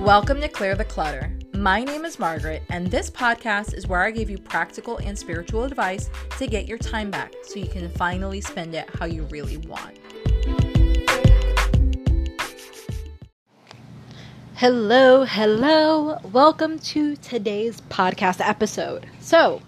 Welcome to Clear the Clutter. My name is Margaret, and this podcast is where I give you practical and spiritual advice to get your time back so you can finally spend it how you really want. Hello, hello. Welcome to today's podcast episode. So,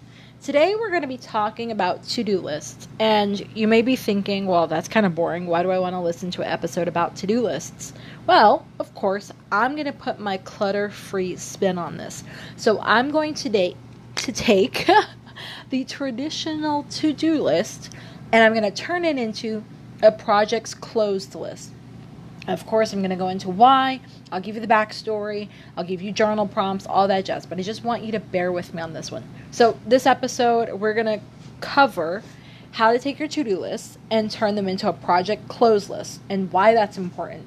today we're going to be talking about to do lists. And you may be thinking, well, that's kind of boring. Why do I want to listen to an episode about to do lists? Well, of course, I'm going to put my clutter free spin on this. So I'm going today to take the traditional to do list and I'm going to turn it into a project's closed list. Of course, I'm going to go into why. I'll give you the backstory. I'll give you journal prompts, all that jazz. But I just want you to bear with me on this one. So, this episode, we're going to cover how to take your to do list and turn them into a project close list and why that's important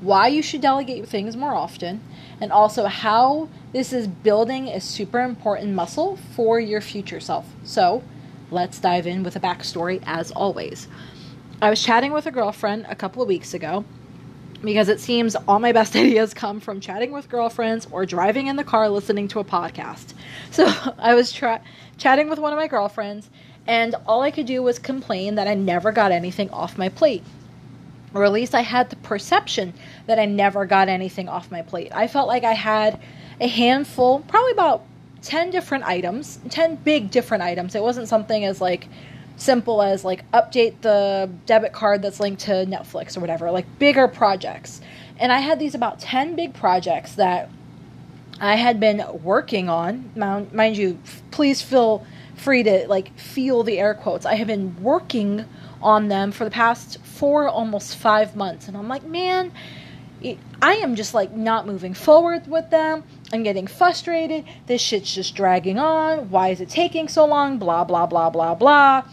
why you should delegate things more often, and also how this is building a super important muscle for your future self. So, let's dive in with a backstory as always. I was chatting with a girlfriend a couple of weeks ago because it seems all my best ideas come from chatting with girlfriends or driving in the car listening to a podcast. So, I was tra- chatting with one of my girlfriends, and all I could do was complain that I never got anything off my plate or at least I had the perception that I never got anything off my plate. I felt like I had a handful, probably about 10 different items, 10 big different items. It wasn't something as like simple as like update the debit card that's linked to Netflix or whatever, like bigger projects. And I had these about 10 big projects that I had been working on. Mind you, please feel free to like feel the air quotes. I have been working on them for the past four, almost five months. And I'm like, man, I am just like not moving forward with them. I'm getting frustrated. This shit's just dragging on. Why is it taking so long? Blah, blah, blah, blah, blah.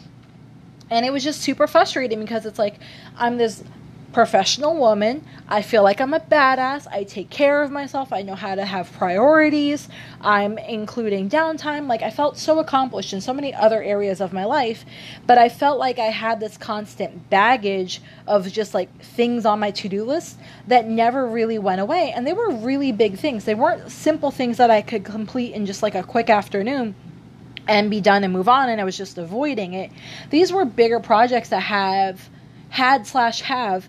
And it was just super frustrating because it's like I'm this professional woman. I feel like I'm a badass. I take care of myself. I know how to have priorities. I'm including downtime. Like, I felt so accomplished in so many other areas of my life, but I felt like I had this constant baggage of just like things on my to do list that never really went away. And they were really big things. They weren't simple things that I could complete in just like a quick afternoon and be done and move on and I was just avoiding it. These were bigger projects that have had slash have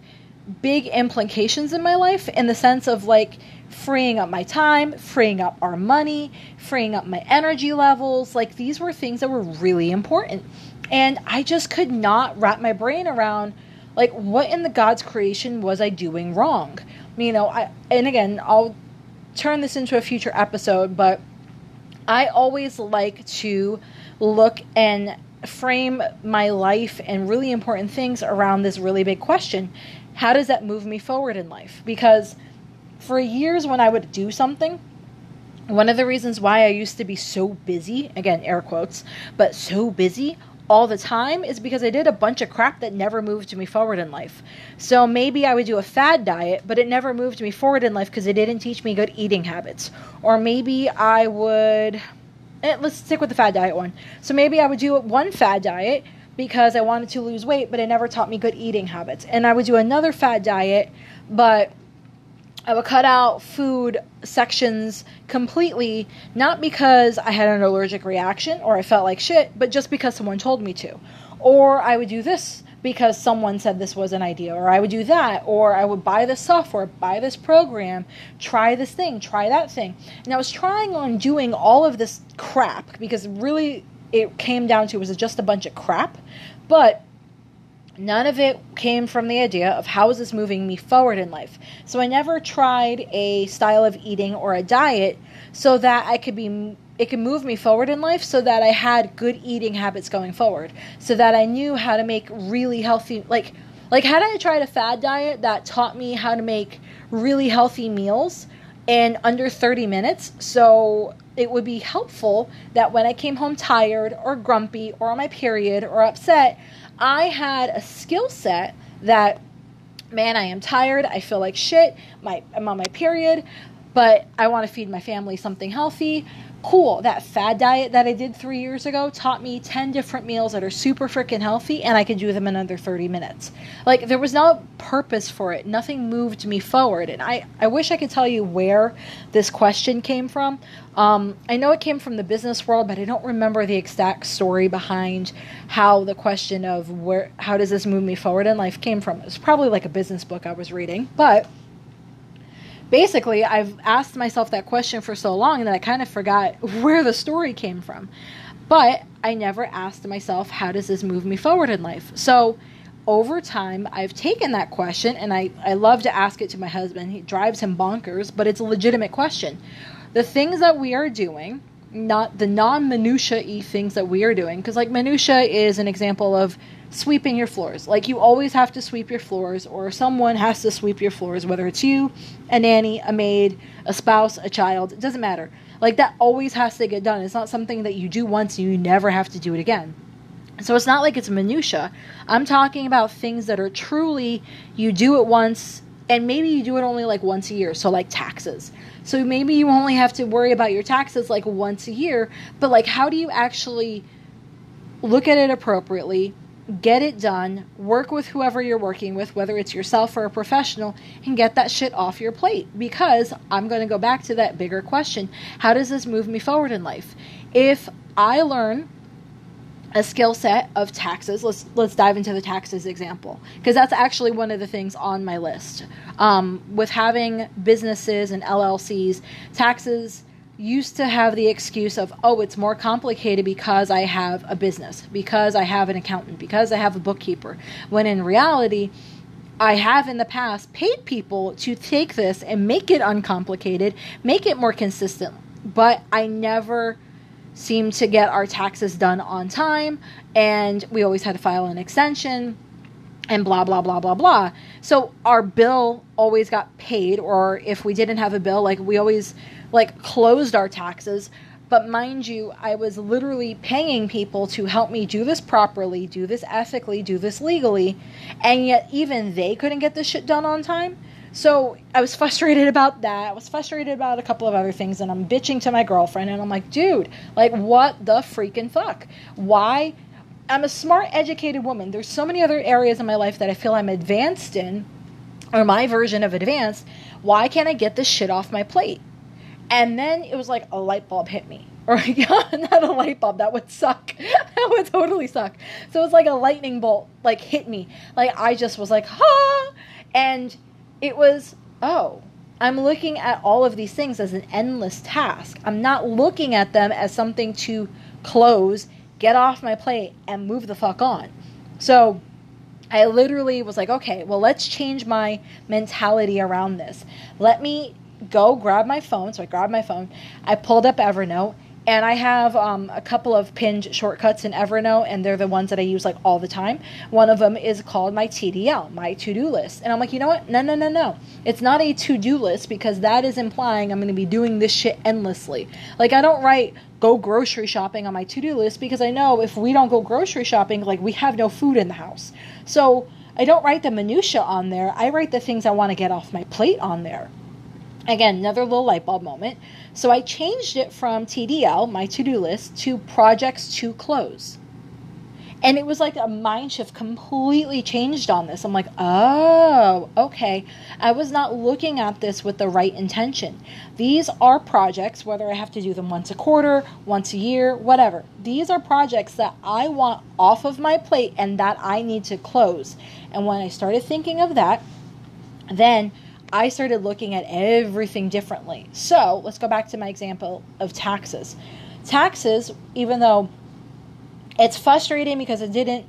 big implications in my life in the sense of like freeing up my time, freeing up our money, freeing up my energy levels. Like these were things that were really important. And I just could not wrap my brain around like what in the God's creation was I doing wrong? You know, I and again, I'll turn this into a future episode, but I always like to look and frame my life and really important things around this really big question how does that move me forward in life? Because for years, when I would do something, one of the reasons why I used to be so busy, again, air quotes, but so busy all the time is because I did a bunch of crap that never moved me forward in life. So maybe I would do a fad diet, but it never moved me forward in life because it didn't teach me good eating habits. Or maybe I would. Eh, let's stick with the fad diet one. So maybe I would do one fad diet because I wanted to lose weight, but it never taught me good eating habits. And I would do another fat diet, but I would cut out food sections completely, not because I had an allergic reaction or I felt like shit, but just because someone told me to. Or I would do this because someone said this was an idea, or I would do that, or I would buy this software, buy this program, try this thing, try that thing. And I was trying on doing all of this crap because really it came down to was just a bunch of crap, but none of it came from the idea of how is this moving me forward in life. So I never tried a style of eating or a diet so that I could be it could move me forward in life so that I had good eating habits going forward. So that I knew how to make really healthy like like had I tried a fad diet that taught me how to make really healthy meals in under 30 minutes. So it would be helpful that when I came home tired or grumpy or on my period or upset, I had a skill set that, man, I am tired. I feel like shit. My, I'm on my period, but I want to feed my family something healthy. Cool, that fad diet that I did three years ago taught me 10 different meals that are super freaking healthy and I could do them in under 30 minutes. Like, there was no purpose for it. Nothing moved me forward. And I, I wish I could tell you where this question came from. Um, I know it came from the business world, but I don't remember the exact story behind how the question of where, how does this move me forward in life came from. It was probably like a business book I was reading, but basically, I've asked myself that question for so long that I kind of forgot where the story came from. But I never asked myself, how does this move me forward in life? So over time, I've taken that question and I, I love to ask it to my husband. He drives him bonkers, but it's a legitimate question. The things that we are doing, not the non minutia things that we are doing, because like minutia is an example of sweeping your floors. Like you always have to sweep your floors, or someone has to sweep your floors, whether it's you, a nanny, a maid, a spouse, a child. It doesn't matter. Like that always has to get done. It's not something that you do once and you never have to do it again. So it's not like it's minutia. I'm talking about things that are truly you do it once and maybe you do it only like once a year. So like taxes. So maybe you only have to worry about your taxes like once a year, but like how do you actually look at it appropriately, get it done, work with whoever you're working with, whether it's yourself or a professional, and get that shit off your plate. Because I'm going to go back to that bigger question how does this move me forward in life? If I learn a skill set of taxes. Let's let's dive into the taxes example because that's actually one of the things on my list. Um, with having businesses and LLCs, taxes used to have the excuse of, oh, it's more complicated because I have a business, because I have an accountant, because I have a bookkeeper. When in reality, I have in the past paid people to take this and make it uncomplicated, make it more consistent, but I never seemed to get our taxes done on time, and we always had to file an extension and blah blah blah blah blah. So our bill always got paid or if we didn't have a bill like we always like closed our taxes. But mind you, I was literally paying people to help me do this properly, do this ethically, do this legally, and yet even they couldn't get this shit done on time. So I was frustrated about that. I was frustrated about a couple of other things, and I'm bitching to my girlfriend, and I'm like, dude, like, what the freaking fuck? Why? I'm a smart, educated woman. There's so many other areas in my life that I feel I'm advanced in, or my version of advanced. Why can't I get this shit off my plate? And then it was like a light bulb hit me. Or not a light bulb, that would suck. that would totally suck. So it was like a lightning bolt like hit me. Like I just was like, "Ha!" And it was, "Oh, I'm looking at all of these things as an endless task. I'm not looking at them as something to close, get off my plate and move the fuck on." So I literally was like, okay, well, let's change my mentality around this. Let me go grab my phone. So I grabbed my phone. I pulled up Evernote and I have um, a couple of pinned shortcuts in Evernote, and they're the ones that I use like all the time. One of them is called my TDL, my to do list. And I'm like, you know what? No, no, no, no. It's not a to do list because that is implying I'm going to be doing this shit endlessly. Like, I don't write go grocery shopping on my to do list because I know if we don't go grocery shopping, like, we have no food in the house. So I don't write the minutia on there. I write the things I want to get off my plate on there. Again, another little light bulb moment. So I changed it from TDL, my to do list, to projects to close. And it was like a mind shift completely changed on this. I'm like, oh, okay. I was not looking at this with the right intention. These are projects, whether I have to do them once a quarter, once a year, whatever. These are projects that I want off of my plate and that I need to close. And when I started thinking of that, then I started looking at everything differently. So let's go back to my example of taxes. Taxes, even though it's frustrating because it didn't,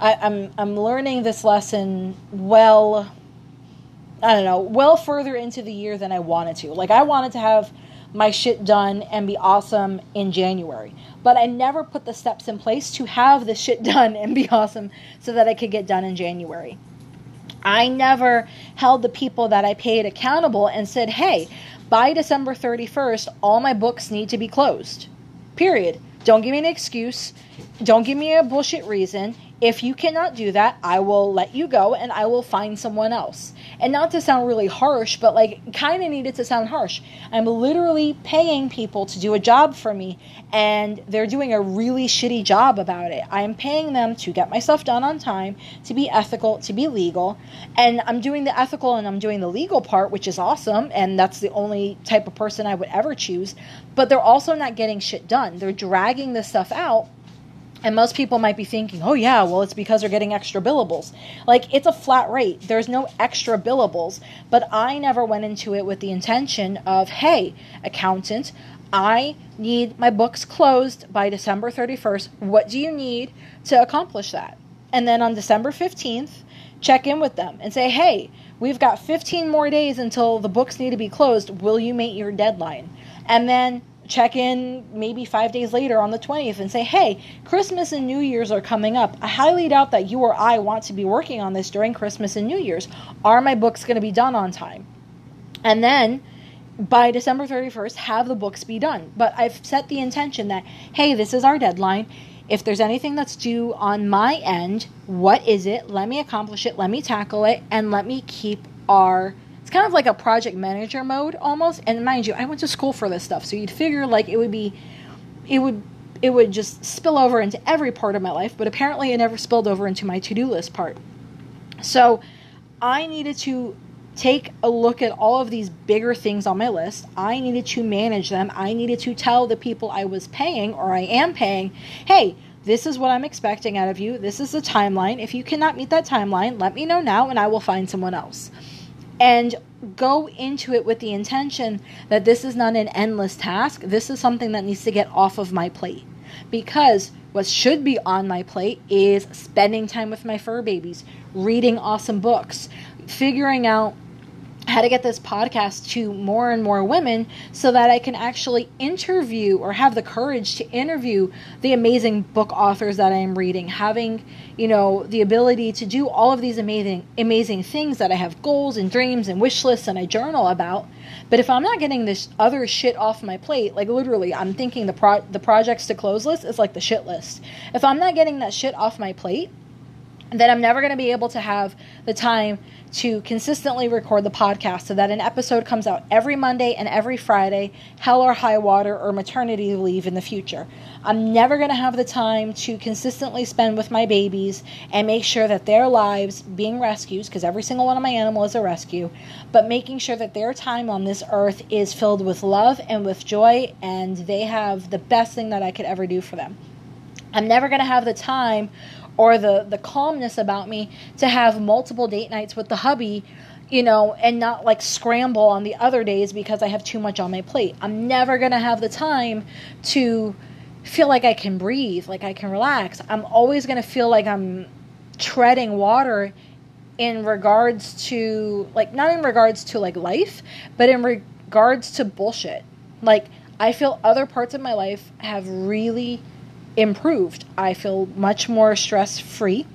I, I'm I'm learning this lesson well. I don't know, well further into the year than I wanted to. Like I wanted to have my shit done and be awesome in January. But I never put the steps in place to have the shit done and be awesome so that I could get done in January. I never held the people that I paid accountable and said, hey, by December 31st, all my books need to be closed. Period. Don't give me an excuse. Don't give me a bullshit reason. If you cannot do that, I will let you go and I will find someone else. And not to sound really harsh, but like kind of needed to sound harsh. I'm literally paying people to do a job for me and they're doing a really shitty job about it. I am paying them to get my stuff done on time, to be ethical, to be legal. And I'm doing the ethical and I'm doing the legal part, which is awesome. And that's the only type of person I would ever choose. But they're also not getting shit done. They're dragging this stuff out and most people might be thinking, oh, yeah, well, it's because they're getting extra billables. Like, it's a flat rate. There's no extra billables. But I never went into it with the intention of, hey, accountant, I need my books closed by December 31st. What do you need to accomplish that? And then on December 15th, check in with them and say, hey, we've got 15 more days until the books need to be closed. Will you meet your deadline? And then check in maybe five days later on the 20th and say, hey, Christmas and New Year's are coming up. I highly doubt that you or I want to be working on this during Christmas and New Year's. Are my books going to be done on time? And then by December 31st, have the books be done. But I've set the intention that, hey, this is our deadline. If there's anything that's due on my end, what is it? Let me accomplish it, let me tackle it, and let me keep our kind of like a project manager mode almost. And mind you, I went to school for this stuff, so you'd figure like it would be, it would it would just spill over into every part of my life. But apparently, it never spilled over into my to do list part. So I needed to take a look at all of these bigger things on my list. I needed to manage them. I needed to tell the people I was paying or I am paying, hey, this is what I'm expecting out of you. This is the timeline. If you cannot meet that timeline, let me know now and I will find someone else and go into it with the intention that this is not an endless task. This is something that needs to get off of my plate. Because what should be on my plate is spending time with my fur babies, reading awesome books, figuring out how to get this podcast to more and more women so that I can actually interview or have the courage to interview the amazing book authors that I am reading, having, you know, the ability to do all of these amazing amazing things that I have goals and dreams and wish lists and I journal about. But if I'm not getting this other shit off my plate, like literally I'm thinking the pro- the projects to close list is like the shit list. If I'm not getting that shit off my plate, then I'm never going to be able to have the time to consistently record the podcast so that an episode comes out every Monday and every Friday, hell or high water or maternity leave in the future. I'm never going to have the time to consistently spend with my babies and make sure that their lives being rescues, because every single one of my animals is a rescue, but making sure that their time on this earth is filled with love and with joy and they have the best thing that I could ever do for them. I'm never going to have the time or the the calmness about me to have multiple date nights with the hubby you know and not like scramble on the other days because i have too much on my plate. I'm never going to have the time to feel like i can breathe like i can relax. I'm always going to feel like i'm treading water in regards to like not in regards to like life but in regards to bullshit. Like i feel other parts of my life have really improved. I feel much more stress free.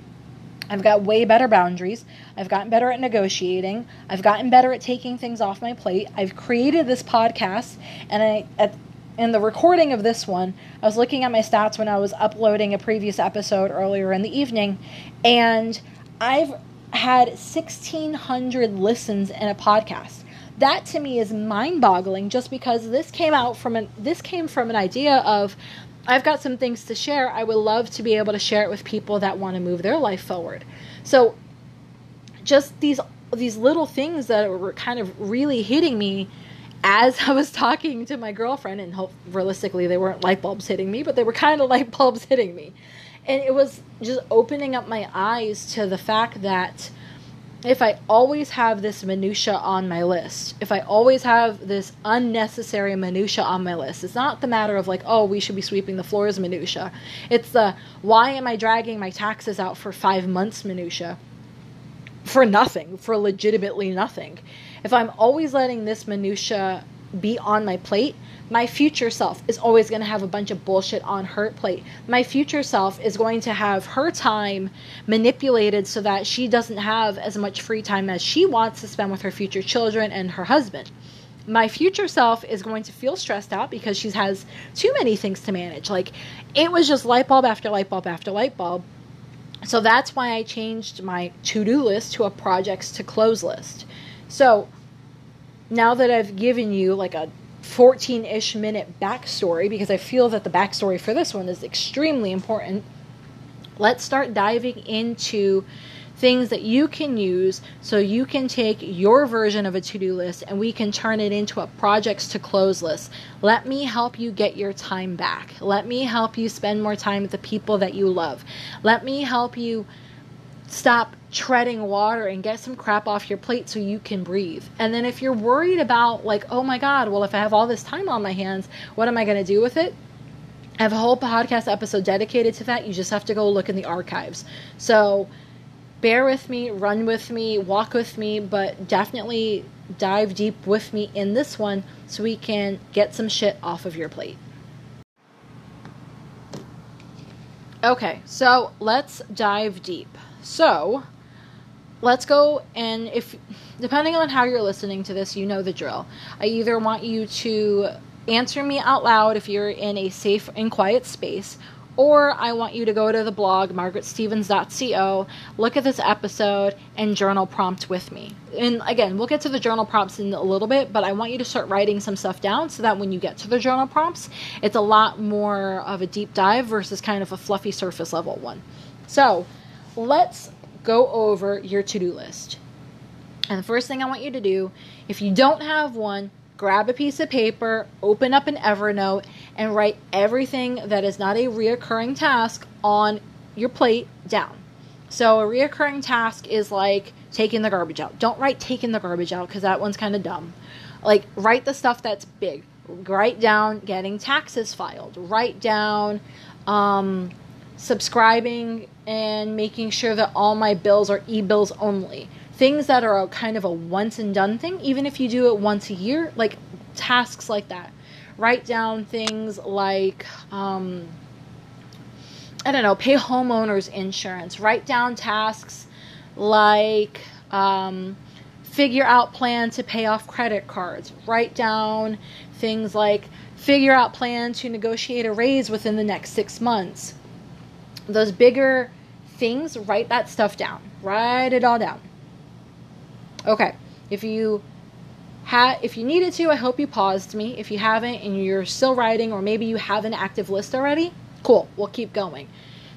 I've got way better boundaries. I've gotten better at negotiating. I've gotten better at taking things off my plate. I've created this podcast, and I at in the recording of this one, I was looking at my stats when I was uploading a previous episode earlier in the evening, and I've had 1600 listens in a podcast. That to me is mind-boggling just because this came out from an this came from an idea of I've got some things to share. I would love to be able to share it with people that want to move their life forward. So just these these little things that were kind of really hitting me as I was talking to my girlfriend, and hope, realistically, they weren't light bulbs hitting me, but they were kind of light bulbs hitting me. And it was just opening up my eyes to the fact that if I always have this minutia on my list, if I always have this unnecessary minutia on my list, it's not the matter of like, oh, we should be sweeping the floors minutia. It's the why am I dragging my taxes out for five months minutia? For nothing, for legitimately nothing. If I'm always letting this minutia be on my plate, my future self is always going to have a bunch of bullshit on her plate. My future self is going to have her time manipulated so that she doesn't have as much free time as she wants to spend with her future children and her husband. My future self is going to feel stressed out because she has too many things to manage. Like, it was just light bulb after light bulb after light bulb So that's why I changed my to do list to a projects to close list. So now that I've given you like a 14 ish minute backstory, because I feel that the backstory for this one is extremely important, let's start diving into things that you can use so you can take your version of a to do list and we can turn it into a projects to close list. Let me help you get your time back. Let me help you spend more time with the people that you love. Let me help you stop treading water and get some crap off your plate so you can breathe. And then if you're worried about, like, oh my God, well, if I have all this time on my hands, what am I going to do with it? I have a whole podcast episode dedicated to that. You just have to go look in the archives. So, bear with me, run with me, walk with me, but definitely dive deep with me in this one so we can get some shit off of your plate. Okay, so let's dive deep. So, let's go and if depending on how you're listening to this, you know the drill. I either want you to answer me out loud if you're in a safe and quiet space or I want you to go to the blog, margaretstevens.co, look at this episode, and journal prompt with me. And again, we'll get to the journal prompts in a little bit, but I want you to start writing some stuff down so that when you get to the journal prompts, it's a lot more of a deep dive versus kind of a fluffy surface level one. So let's go over your to do list. And the first thing I want you to do, if you don't have one, grab a piece of paper, open up an Evernote, and write everything that is not a reoccurring task on your plate down. So, a reoccurring task is like taking the garbage out. Don't write taking the garbage out because that one's kind of dumb. Like, write the stuff that's big. Write down getting taxes filed. Write down um, subscribing and making sure that all my bills are e bills only things that are a kind of a once and done thing, even if you do it once a year, like tasks like that. Write down things like, um, I don't know, pay homeowners insurance. Write down tasks like um, figure out plan to pay off credit cards. Write down things like figure out plan to negotiate a raise within the next six months. Those bigger things, write that stuff down. Write it all down. Okay. If you had if you needed to, I hope you paused me. If you haven't and you're still writing or maybe you have an active list already, cool. We'll keep going.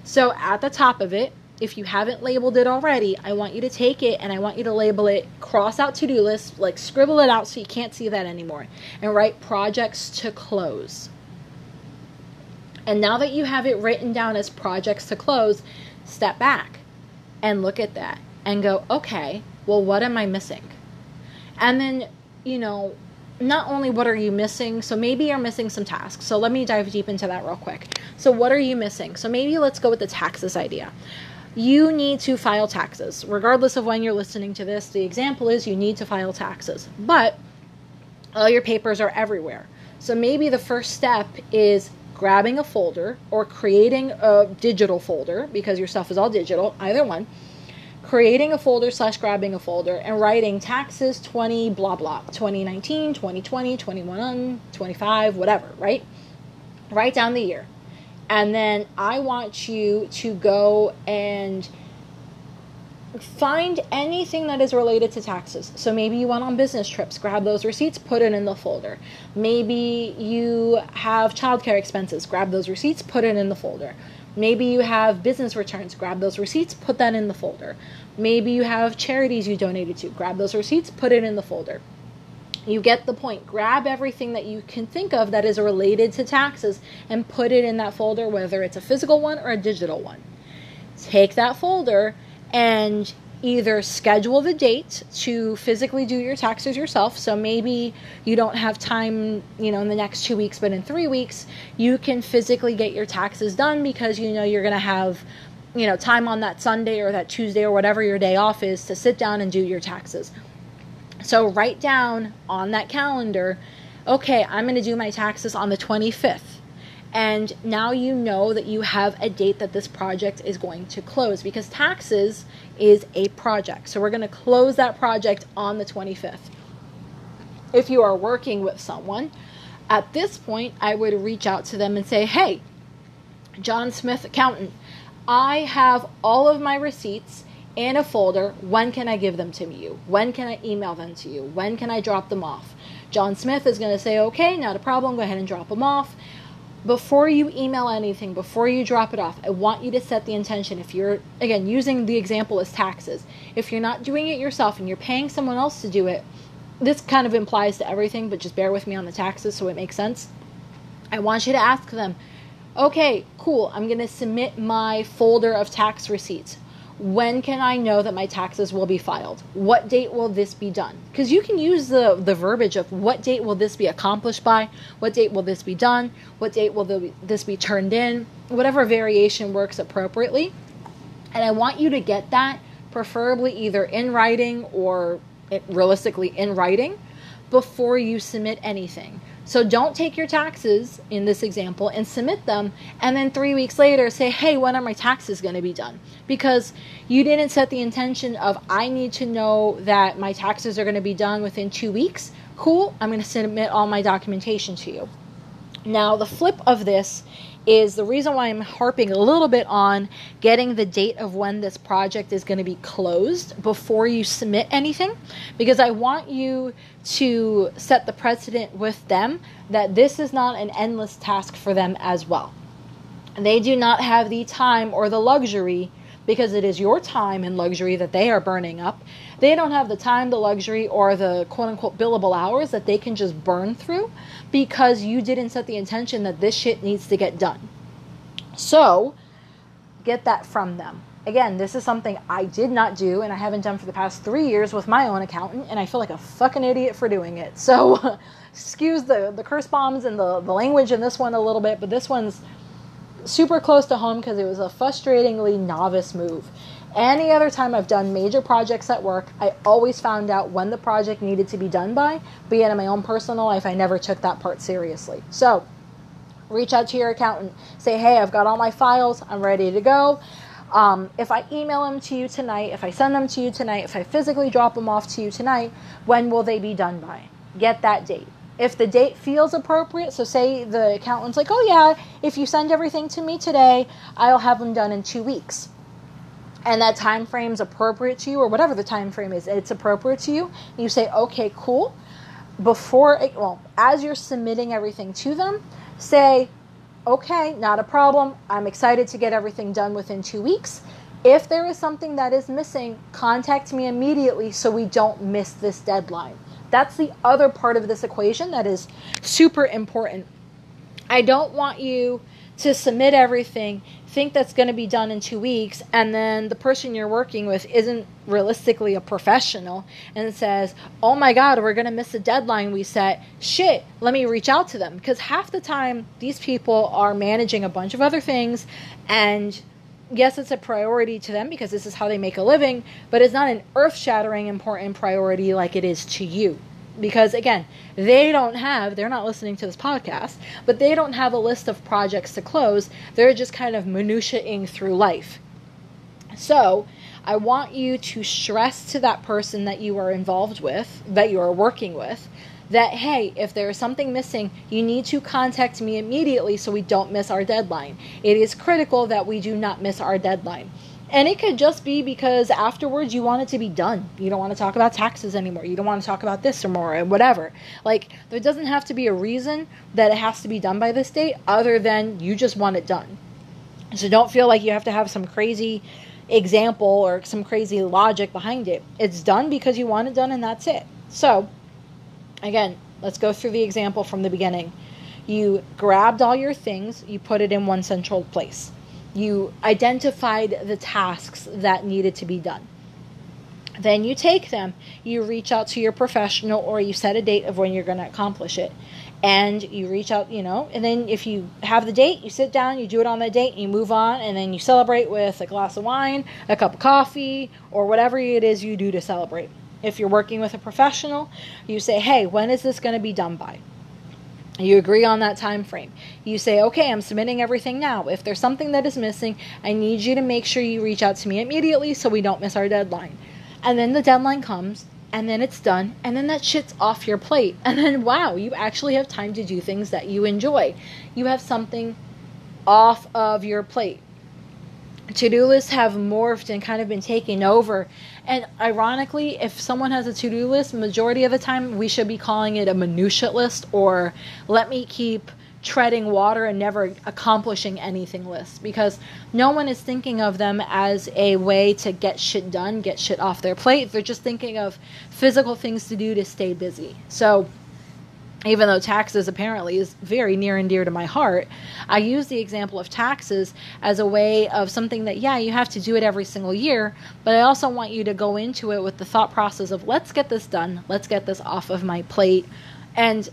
So at the top of it, if you haven't labeled it already, I want you to take it and I want you to label it cross out to do list, like scribble it out so you can't see that anymore, and write projects to close. And now that you have it written down as projects to close, step back and look at that and go, okay, well, what am I missing? And then, you know, not only what are you missing, so maybe you're missing some tasks. So let me dive deep into that real quick. So, what are you missing? So, maybe let's go with the taxes idea. You need to file taxes. Regardless of when you're listening to this, the example is you need to file taxes. But all your papers are everywhere. So, maybe the first step is grabbing a folder or creating a digital folder because your stuff is all digital, either one creating a folder slash grabbing a folder and writing taxes 20 blah blah 2019 2020 21 25 whatever right? Write down the year. And then i want you to go and find anything that is related to taxes. So maybe you went on business trips, grab those receipts, put it in the folder. Maybe you have childcare expenses, grab those receipts, put it in the folder. Maybe you have business returns, grab those receipts, put that in the folder. Maybe you have charities you donated to. Grab those receipts, put it in the folder. You get the point. Grab everything that you can think of that is related to taxes and put it in that folder, whether it's a physical one or a digital one. Take that folder and either schedule the date to physically do your taxes yourself. So maybe you don't have time, you know, in the next two weeks, but in three weeks, you can physically get your taxes done because you know you're going to have you know, time on that Sunday or that Tuesday or whatever your day off is to sit down and do your taxes. So write down on that calendar, okay, I'm going to do my taxes on the 25th. And now you know that you have a date that this project is going to close because taxes is a project. So we're going to close that project on the 25th. If you are working with someone, at this point, I would reach out to them and say, hey, John Smith, accountant, I have all of my receipts in a folder. When can I give them to you? When can I email them to you? When can I drop them off? John Smith is going to say, okay, not a problem, go ahead and drop them off. Before you email anything, before you drop it off, I want you to set the intention. If you're, again, using the example as taxes, if you're not doing it yourself and you're paying someone else to do it, this kind of implies to everything, but just bear with me on the taxes so it makes sense. I want you to ask them, okay, cool, I'm going to submit my folder of tax receipts. When can I know that my taxes will be filed? What date will this be done? Because you can use the, the verbiage of what date will this be accomplished by? What date will this be done? What date will the, this be turned in? Whatever variation works appropriately. And I want you to get that preferably either in writing or realistically in writing before you submit anything. So don't take your taxes in this example and submit them and then 3 weeks later say, "Hey, when are my taxes going to be done?" Because you didn't set the intention of I need to know that my taxes are going to be done within 2 weeks. Cool, I'm going to submit all my documentation to you. Now, the flip of this is the reason why I'm harping a little bit on getting the date of when this project is going to be closed before you submit anything because I want you to set the precedent with them that this is not an endless task for them as well. They do not have the time or the luxury because it is your time and luxury that they are burning up. They don't have the time, the luxury, or the quote unquote billable hours that they can just burn through because you didn't set the intention that this shit needs to get done. So, get that from them. Again, this is something I did not do and I haven't done for the past three years with my own accountant, and I feel like a fucking idiot for doing it. So, excuse the, the curse bombs and the, the language in this one a little bit, but this one's super close to home because it was a frustratingly novice move. Any other time I've done major projects at work, I always found out when the project needed to be done by, but yet in my own personal life, I never took that part seriously. So, reach out to your accountant. Say, hey, I've got all my files, I'm ready to go. Um, if I email them to you tonight, if I send them to you tonight, if I physically drop them off to you tonight, when will they be done by? Get that date if the date feels appropriate so say the accountant's like oh yeah if you send everything to me today i'll have them done in two weeks and that time frame is appropriate to you or whatever the time frame is it's appropriate to you you say okay cool. Before well as you're submitting everything to them say okay not a problem. I'm excited to get everything done within two weeks. If there is something that is missing contact me immediately so we don't miss this deadline. That's the other part of this equation that is super important. I don't want you to submit everything, think that's going to be done in two weeks, and then the person you're working with isn't realistically a professional and says, Oh my God, we're going to miss a deadline we set. Shit, let me reach out to them. Because half the time, these people are managing a bunch of other things and yes, it's a priority to them because this is how they make a living, but it's not an earth shattering important priority like it is to you. Because again, they don't have, they're not listening to this podcast, but they don't have a list of projects to close. They're just kind of minutiaing through life. So, I want you to stress to that person that you are involved with, that you are working with, that hey, if there is something missing, you need to contact me immediately so we don't miss our deadline. It is critical that we do not miss our deadline. And it could just be because afterwards you want it to be done. You don't want to talk about taxes anymore. You don't want to talk about this or more and whatever. Like, there doesn't have to be a reason that it has to be done by this date other than you just want it done. So don't feel like you have to have some crazy example or some crazy logic behind it. It's done because you want it done and that's it. So, Again, let's go through the example from the beginning. You grabbed all your things, you put it in one central place. You identified the tasks that needed to be done. Then you take them, you reach out to your professional, or you set a date of when you're going to accomplish it. And you reach out, you know, and then if you have the date, you sit down, you do it on that date, you move on, and then you celebrate with a glass of wine, a cup of coffee, or whatever it is you do to celebrate. If you're working with a professional, you say, "Hey, when is this going to be done by?" You agree on that time frame. You say, "Okay, I'm submitting everything now. If there's something that is missing, I need you to make sure you reach out to me immediately so we don't miss our deadline." And then the deadline comes, and then it's done, and then that shit's off your plate. And then wow, you actually have time to do things that you enjoy. You have something off of your plate. To-do lists have morphed and kind of been taken over and ironically if someone has a to-do list majority of the time we should be calling it a minutia list or let me keep treading water and never accomplishing anything list because no one is thinking of them as a way to get shit done, get shit off their plate. They're just thinking of physical things to do to stay busy. So even though taxes apparently is very near and dear to my heart, I use the example of taxes as a way of something that, yeah, you have to do it every single year, but I also want you to go into it with the thought process of let's get this done, let's get this off of my plate. And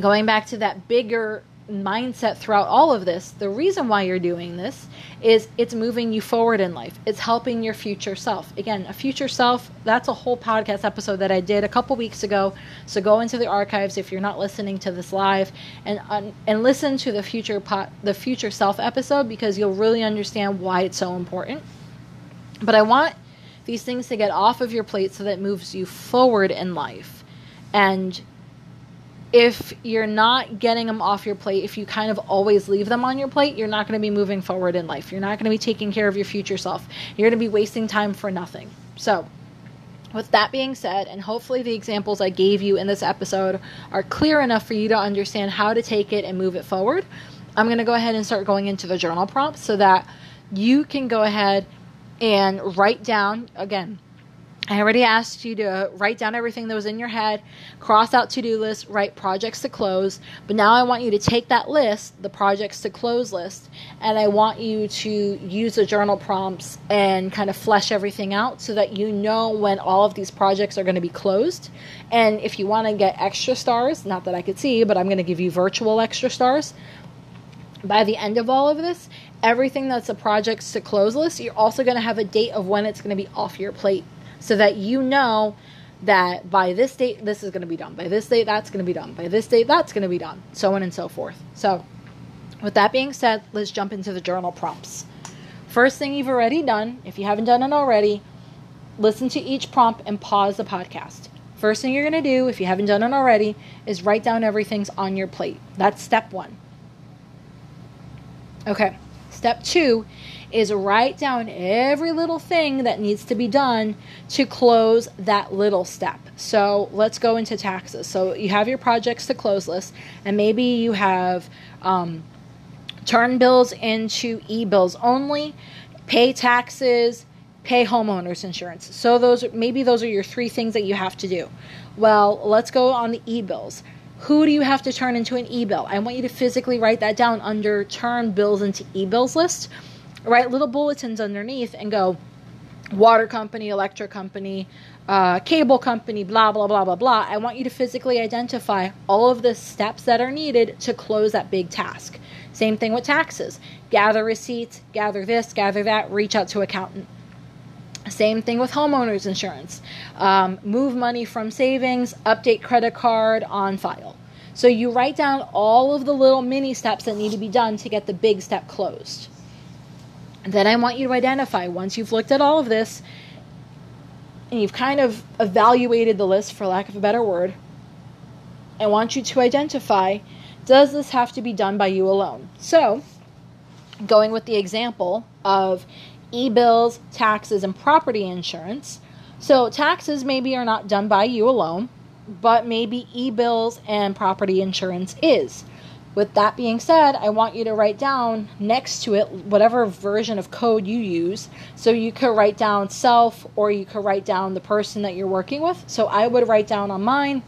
going back to that bigger mindset throughout all of this, the reason why you're doing this is it's moving you forward in life. It's helping your future self. Again, a future self, that's a whole podcast episode that I did a couple weeks ago. So go into the archives if you're not listening to this live and um, and listen to the future pot, the future self episode because you'll really understand why it's so important. But I want these things to get off of your plate so that moves you forward in life. And if you're not getting them off your plate, if you kind of always leave them on your plate, you're not going to be moving forward in life. You're not going to be taking care of your future self. You're going to be wasting time for nothing. So, with that being said, and hopefully the examples I gave you in this episode are clear enough for you to understand how to take it and move it forward, I'm going to go ahead and start going into the journal prompts so that you can go ahead and write down again I already asked you to write down everything that was in your head, cross out to do lists, write projects to close. But now I want you to take that list, the projects to close list, and I want you to use the journal prompts and kind of flesh everything out so that you know when all of these projects are going to be closed. And if you want to get extra stars, not that I could see, but I'm going to give you virtual extra stars. By the end of all of this, everything that's a projects to close list, you're also going to have a date of when it's going to be off your plate so that you know that by this date this is going to be done. By this date that's going to be done. By this date that's going to be done. So on and so forth. So with that being said let's jump into the journal prompts. First thing you've already done if you haven't done it already listen to each prompt and pause the podcast. First thing you're going to do if you haven't done it already is write down everything's on your plate. That's step one. Okay step two is write down every little thing that needs to be done to close that little step. So let's go into taxes. So you have your projects to close list, and maybe you have um, turn bills into e bills only, pay taxes, pay homeowners insurance. So those maybe those are your three things that you have to do. Well, let's go on the e bills. Who do you have to turn into an e bill? I want you to physically write that down under turn bills into e bills list write little bulletins underneath and go water company, electric company, uh, cable company, blah, blah, blah, blah, blah. I want you to physically identify all of the steps that are needed to close that big task. Same thing with taxes. Gather receipts, gather this, gather that, reach out to accountant. Same thing with homeowners insurance. Um, move money from savings, update credit card on file. So you write down all of the little mini steps that need to be done to get the big step closed. Then I want you to identify, once you've looked at all of this and you've kind of evaluated the list, for lack of a better word, I want you to identify does this have to be done by you alone? So, going with the example of e bills, taxes, and property insurance. So, taxes maybe are not done by you alone, but maybe e bills and property insurance is. With that being said, I want you to write down next to it whatever version of code you use. So you could write down self or you could write down the person that you're working with. So I would write down on mine,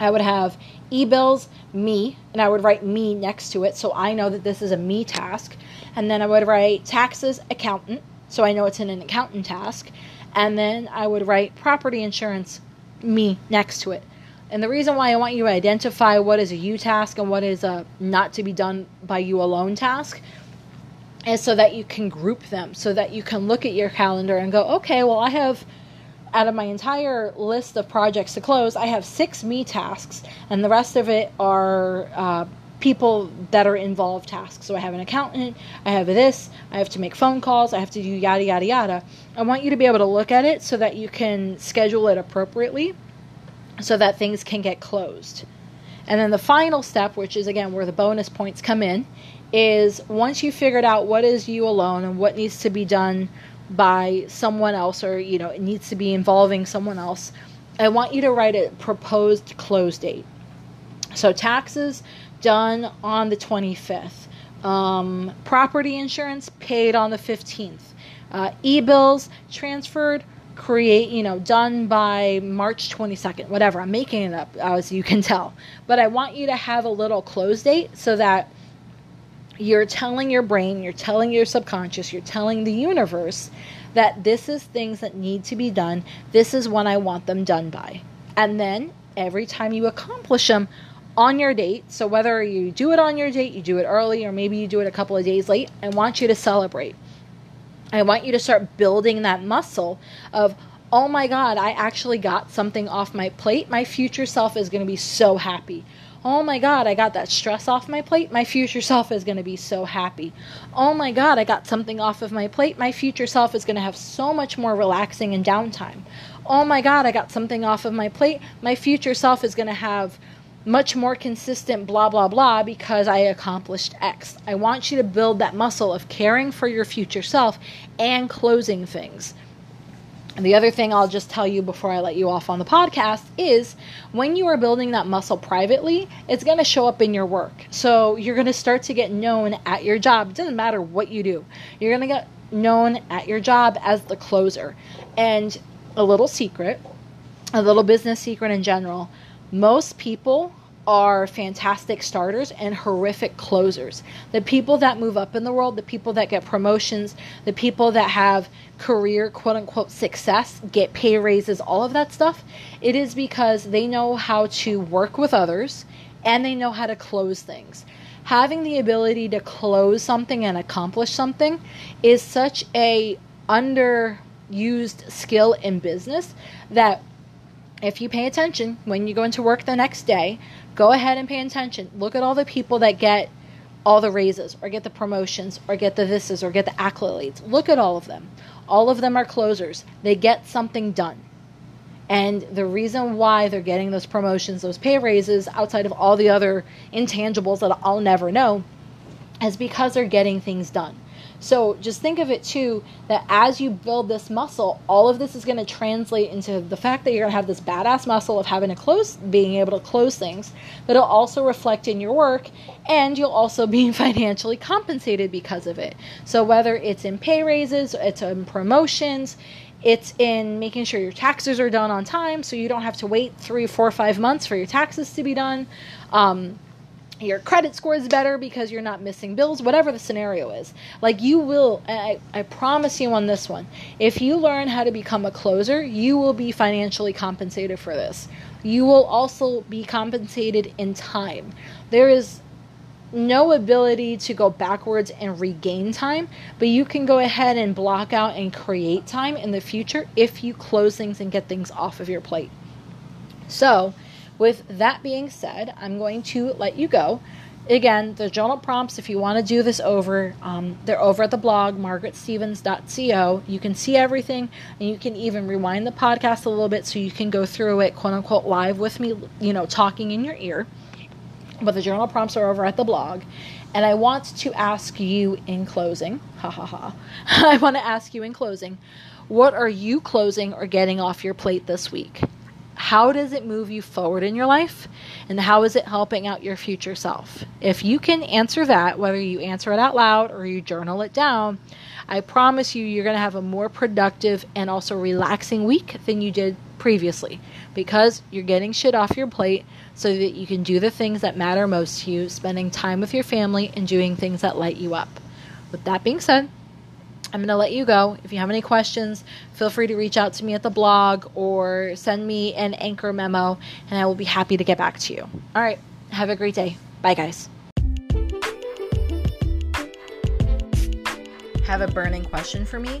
I would have e bills, me, and I would write me next to it so I know that this is a me task. And then I would write taxes, accountant, so I know it's in an accountant task. And then I would write property insurance, me next to it. And the reason why I want you to identify what is a you task and what is a not to be done by you alone task is so that you can group them, so that you can look at your calendar and go, okay, well, I have out of my entire list of projects to close, I have six me tasks, and the rest of it are uh, people that are involved tasks. So I have an accountant, I have this, I have to make phone calls, I have to do yada, yada, yada. I want you to be able to look at it so that you can schedule it appropriately so that things can get closed. And then the final step, which is again where the bonus points come in, is once you figured out what is you alone and what needs to be done by someone else or you know it needs to be involving someone else i want you to write a proposed close date so taxes done on the 25th um, property insurance paid on the 15th uh, e-bills transferred create you know done by march 22nd whatever i'm making it up as you can tell but i want you to have a little close date so that you're telling your brain, you're telling your subconscious, you're telling the universe that this is things that need to be done. This is when I want them done by. And then every time you accomplish them on your date, so whether you do it on your date, you do it early, or maybe you do it a couple of days late, I want you to celebrate. I want you to start building that muscle of, oh my God, I actually got something off my plate. My future self is going to be so happy Oh my God, I got that stress off my plate. My future self is going to be so happy. Oh my God, I got something off of my plate. My future self is going to have so much more relaxing and downtime. Oh my God, I got something off of my plate. My future self is going to have much more consistent blah blah blah because I accomplished X. I want you to build that muscle of caring for your future self and closing things. And the other thing I'll just tell you before I let you off on the podcast is when you are building that muscle privately, it's going to show up in your work. So you're going to start to get known at your job. It doesn't matter what you do, you're going to get known at your job as the closer. And a little secret, a little business secret in general, most people are fantastic starters and horrific closers. The people that move up in the world, the people that get promotions, the people that have career quote unquote success, get pay raises, all of that stuff, it is because they know how to work with others and they know how to close things. Having the ability to close something and accomplish something is such a underused skill in business that if you pay attention when you go into work the next day, go ahead and pay attention. Look at all the people that get all the raises or get the promotions or get the thises or get the accolades. Look at all of them. All of them are closers. They get something done. And the reason why they're getting those promotions, those pay raises, outside of all the other intangibles that I'll never know, is because they're getting things done. So just think of it too that as you build this muscle, all of this is going to translate into the fact that you're going to have this badass muscle of having to close, being able to close things, but it'll also reflect in your work and you'll also be financially compensated because of it. So whether it's in pay raises, it's in promotions, it's in making sure your taxes are done on time so you don't have to wait three, four, five months for your taxes to be done. Um, your credit score is better because you're not missing bills, whatever the scenario is. Like you will, I, I promise you on this one, if you learn how to become a closer, you will be financially compensated for this. You will also be compensated in time. There is no ability to go backwards and regain time, but you can go ahead and block out and create time in the future if you close things and get things off of your plate. So, with that being said, I'm going to let you go. Again, the journal prompts, if you want to do this over, um, they're over at the blog, margaretstevens.co. You can see everything, and you can even rewind the podcast a little bit so you can go through it, quote unquote, live with me, you know, talking in your ear. But the journal prompts are over at the blog. And I want to ask you in closing, ha ha ha, I want to ask you in closing, what are you closing or getting off your plate this week? How does it move you forward in your life? And how is it helping out your future self? If you can answer that whether you answer it out loud or you journal it down i promise you you're going to have a more productive and also relaxing week than you did previously because you're getting shit off your plate so that you can do the things that matter most to you spending time with your family and doing things that light you up. With that being said I'm going to let you go. If you have any questions, feel free to reach out to me at the blog or send me an anchor memo, and I will be happy to get back to you. All right. Have a great day. Bye, guys. Have a burning question for me?